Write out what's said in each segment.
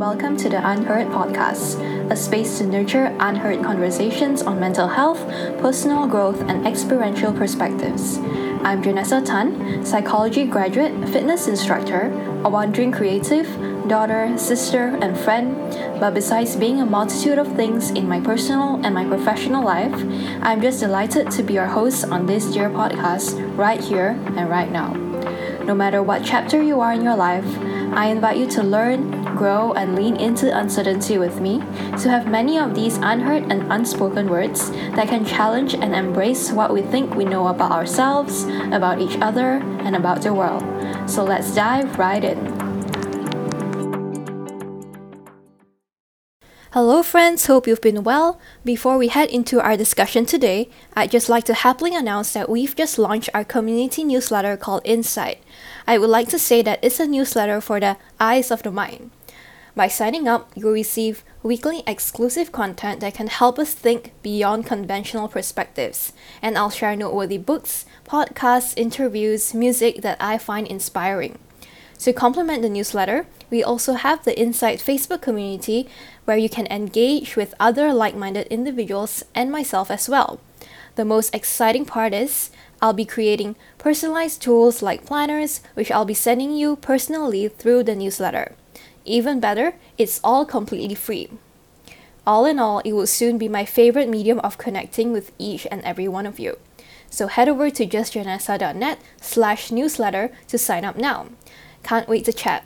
welcome to the Unheard Podcast, a space to nurture unheard conversations on mental health, personal growth, and experiential perspectives. I'm Janessa Tan, psychology graduate, fitness instructor, a wandering creative, daughter, sister, and friend. But besides being a multitude of things in my personal and my professional life, I'm just delighted to be your host on this dear podcast right here and right now. No matter what chapter you are in your life, I invite you to learn, grow, and lean into uncertainty with me to have many of these unheard and unspoken words that can challenge and embrace what we think we know about ourselves, about each other, and about the world. So let's dive right in. Hello, friends. Hope you've been well. Before we head into our discussion today, I'd just like to happily announce that we've just launched our community newsletter called Insight. I would like to say that it's a newsletter for the eyes of the mind. By signing up, you'll receive weekly exclusive content that can help us think beyond conventional perspectives, and I'll share noteworthy books, podcasts, interviews, music that I find inspiring. To complement the newsletter, we also have the Insight Facebook community where you can engage with other like minded individuals and myself as well. The most exciting part is I'll be creating personalized tools like planners, which I'll be sending you personally through the newsletter. Even better, it's all completely free. All in all, it will soon be my favorite medium of connecting with each and every one of you. So head over to justjanessa.net slash newsletter to sign up now. Can't wait to chat.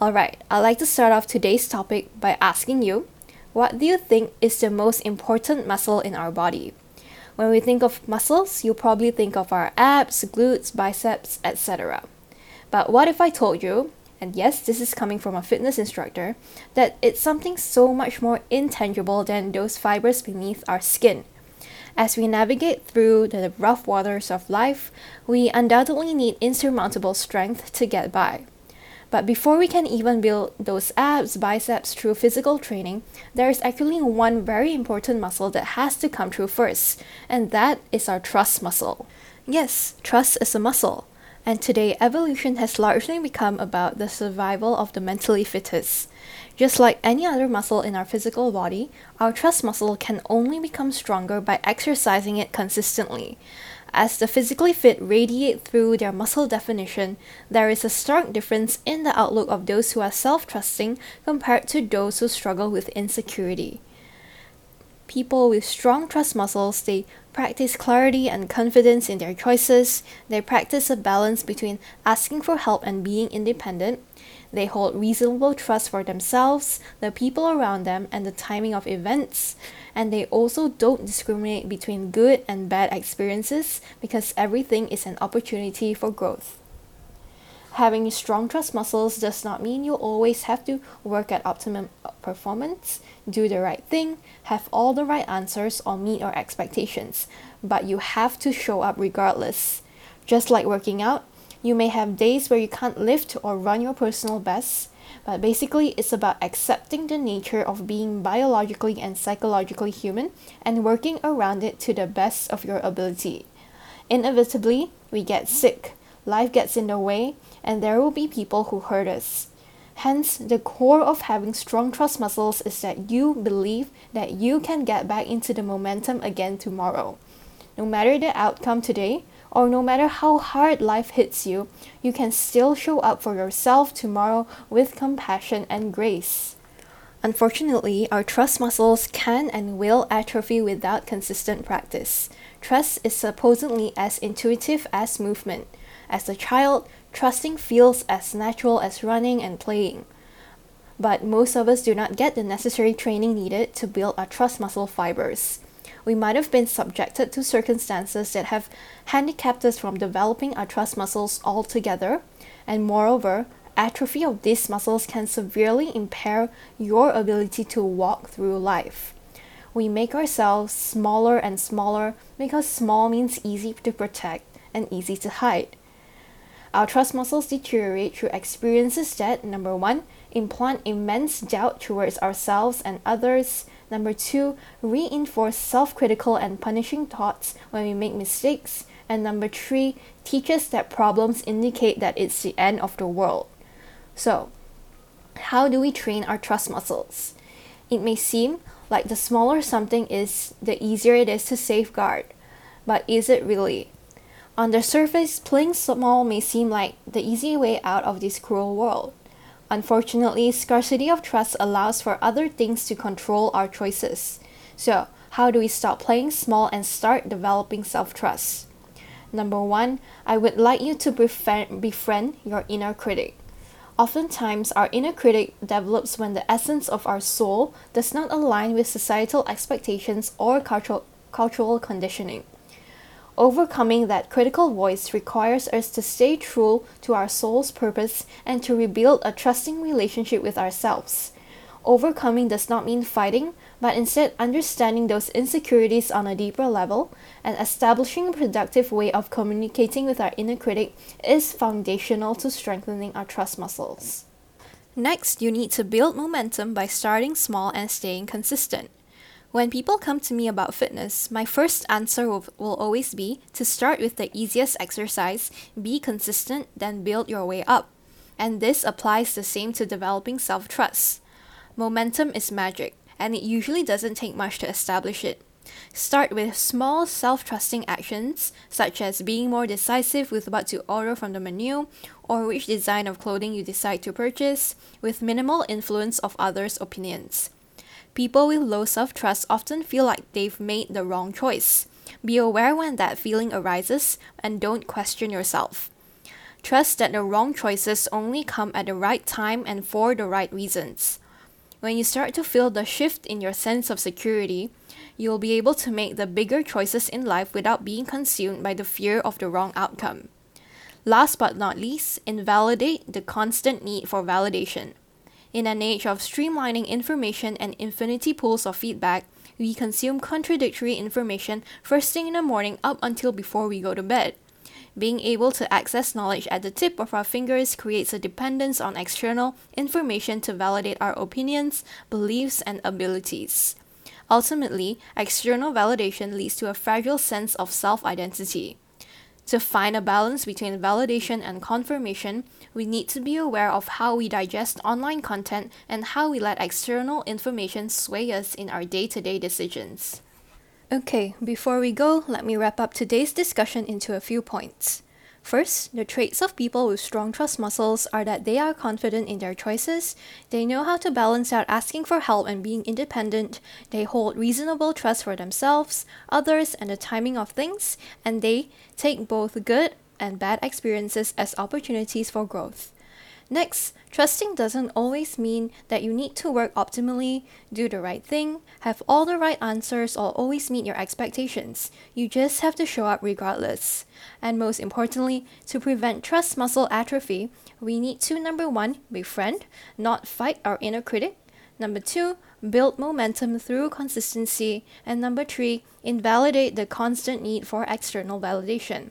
Alright, I'd like to start off today's topic by asking you what do you think is the most important muscle in our body? When we think of muscles, you'll probably think of our abs, glutes, biceps, etc. But what if I told you, and yes, this is coming from a fitness instructor, that it's something so much more intangible than those fibers beneath our skin? As we navigate through the rough waters of life, we undoubtedly need insurmountable strength to get by. But before we can even build those abs, biceps through physical training, there is actually one very important muscle that has to come through first, and that is our trust muscle. Yes, trust is a muscle. And today, evolution has largely become about the survival of the mentally fittest. Just like any other muscle in our physical body, our trust muscle can only become stronger by exercising it consistently. As the physically fit radiate through their muscle definition, there is a stark difference in the outlook of those who are self trusting compared to those who struggle with insecurity. People with strong trust muscles, they practice clarity and confidence in their choices, they practice a balance between asking for help and being independent, they hold reasonable trust for themselves, the people around them, and the timing of events. And they also don't discriminate between good and bad experiences because everything is an opportunity for growth. Having strong trust muscles does not mean you always have to work at optimum performance, do the right thing, have all the right answers, or meet your expectations, but you have to show up regardless. Just like working out, you may have days where you can't lift or run your personal best, but basically it's about accepting the nature of being biologically and psychologically human and working around it to the best of your ability. Inevitably, we get sick, life gets in the way, and there will be people who hurt us. Hence, the core of having strong trust muscles is that you believe that you can get back into the momentum again tomorrow. No matter the outcome today, or no matter how hard life hits you, you can still show up for yourself tomorrow with compassion and grace. Unfortunately, our trust muscles can and will atrophy without consistent practice. Trust is supposedly as intuitive as movement. As a child, trusting feels as natural as running and playing. But most of us do not get the necessary training needed to build our trust muscle fibers we might have been subjected to circumstances that have handicapped us from developing our trust muscles altogether, and moreover, atrophy of these muscles can severely impair your ability to walk through life. We make ourselves smaller and smaller because small means easy to protect and easy to hide. Our trust muscles deteriorate through experiences that, number one, implant immense doubt towards ourselves and others, Number two, reinforce self critical and punishing thoughts when we make mistakes. And number three, teach us that problems indicate that it's the end of the world. So, How do we train our trust muscles? It may seem like the smaller something is, the easier it is to safeguard. But is it really? On the surface, playing small may seem like the easy way out of this cruel world. Unfortunately, scarcity of trust allows for other things to control our choices. So, how do we stop playing small and start developing self trust? Number one, I would like you to befriend, your inner critic. Oftentimes, our inner critic develops when the essence of our soul does not align with societal expectations or cultural, cultural conditioning. Overcoming that critical voice requires us to stay true to our soul's purpose and to rebuild a trusting relationship with ourselves. Overcoming does not mean fighting, but instead understanding those insecurities on a deeper level and establishing a productive way of communicating with our inner critic is foundational to strengthening our trust muscles. Next, you need to build momentum by starting small and staying consistent. When people come to me about fitness, my first answer will, will always be to start with the easiest exercise, be consistent, then build your way up. And this applies the same to developing self trust. Momentum is magic and it usually doesn't take much to establish it. Start with small self trusting actions, such as being more decisive with what to order from the menu or which design of clothing you decide to purchase, with minimal influence of others' opinions. People with low self trust often feel like they've made the wrong choice. Be aware when that feeling arises and don't question yourself. Trust that the wrong choices only come at the right time and for the right reasons. When you start to feel the shift in your sense of security, you will be able to make the bigger choices in life without being consumed by the fear of the wrong outcome. Last but not least, invalidate the constant need for validation. In an age of streamlining information and infinity pools of feedback, we consume contradictory information first thing in the morning up until before we go to bed. Being able to access knowledge at the tip of our fingers creates a dependence on external information to validate our opinions, beliefs, and abilities. Ultimately, external validation leads to a fragile sense of self identity. To find a balance between validation and confirmation, we need to be aware of how we digest online content and how we let external information sway us in our day to day decisions. Okay, before we go, let me wrap up today's discussion into a few points. First, the traits of people with strong trust muscles are that they are confident in their choices, they know how to balance out asking for help and being independent, they hold reasonable trust for themselves, others, and the timing of things, and they take both good and bad experiences as opportunities for growth. Next, trusting doesn't always mean that you need to work optimally, do the right thing, have all the right answers, or always meet your expectations. You just have to show up regardless. And most importantly, to prevent trust muscle atrophy, we need to number one, befriend, not fight our inner critic. Number two, build momentum through consistency. And number three, invalidate the constant need for external validation.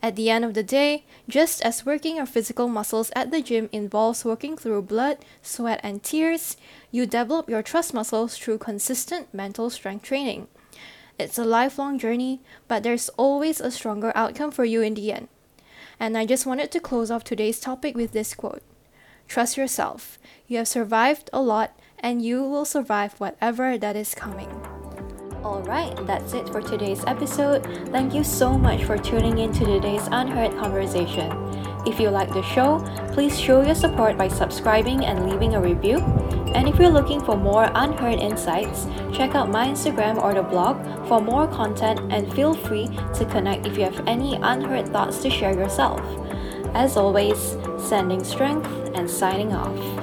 At the end of the day, just as working your physical muscles at the gym involves working through blood, sweat, and tears, you develop your trust muscles through consistent mental strength training. It's a lifelong journey, but there's always a stronger outcome for you in the end. And I just wanted to close off today's topic with this quote Trust yourself. You have survived a lot, and you will survive whatever that is coming. Alright, that's it for today's episode. Thank you so much for tuning in to today's Unheard Conversation. If you like the show, please show your support by subscribing and leaving a review. And if you're looking for more unheard insights, check out my Instagram or the blog for more content and feel free to connect if you have any unheard thoughts to share yourself. As always, sending strength and signing off.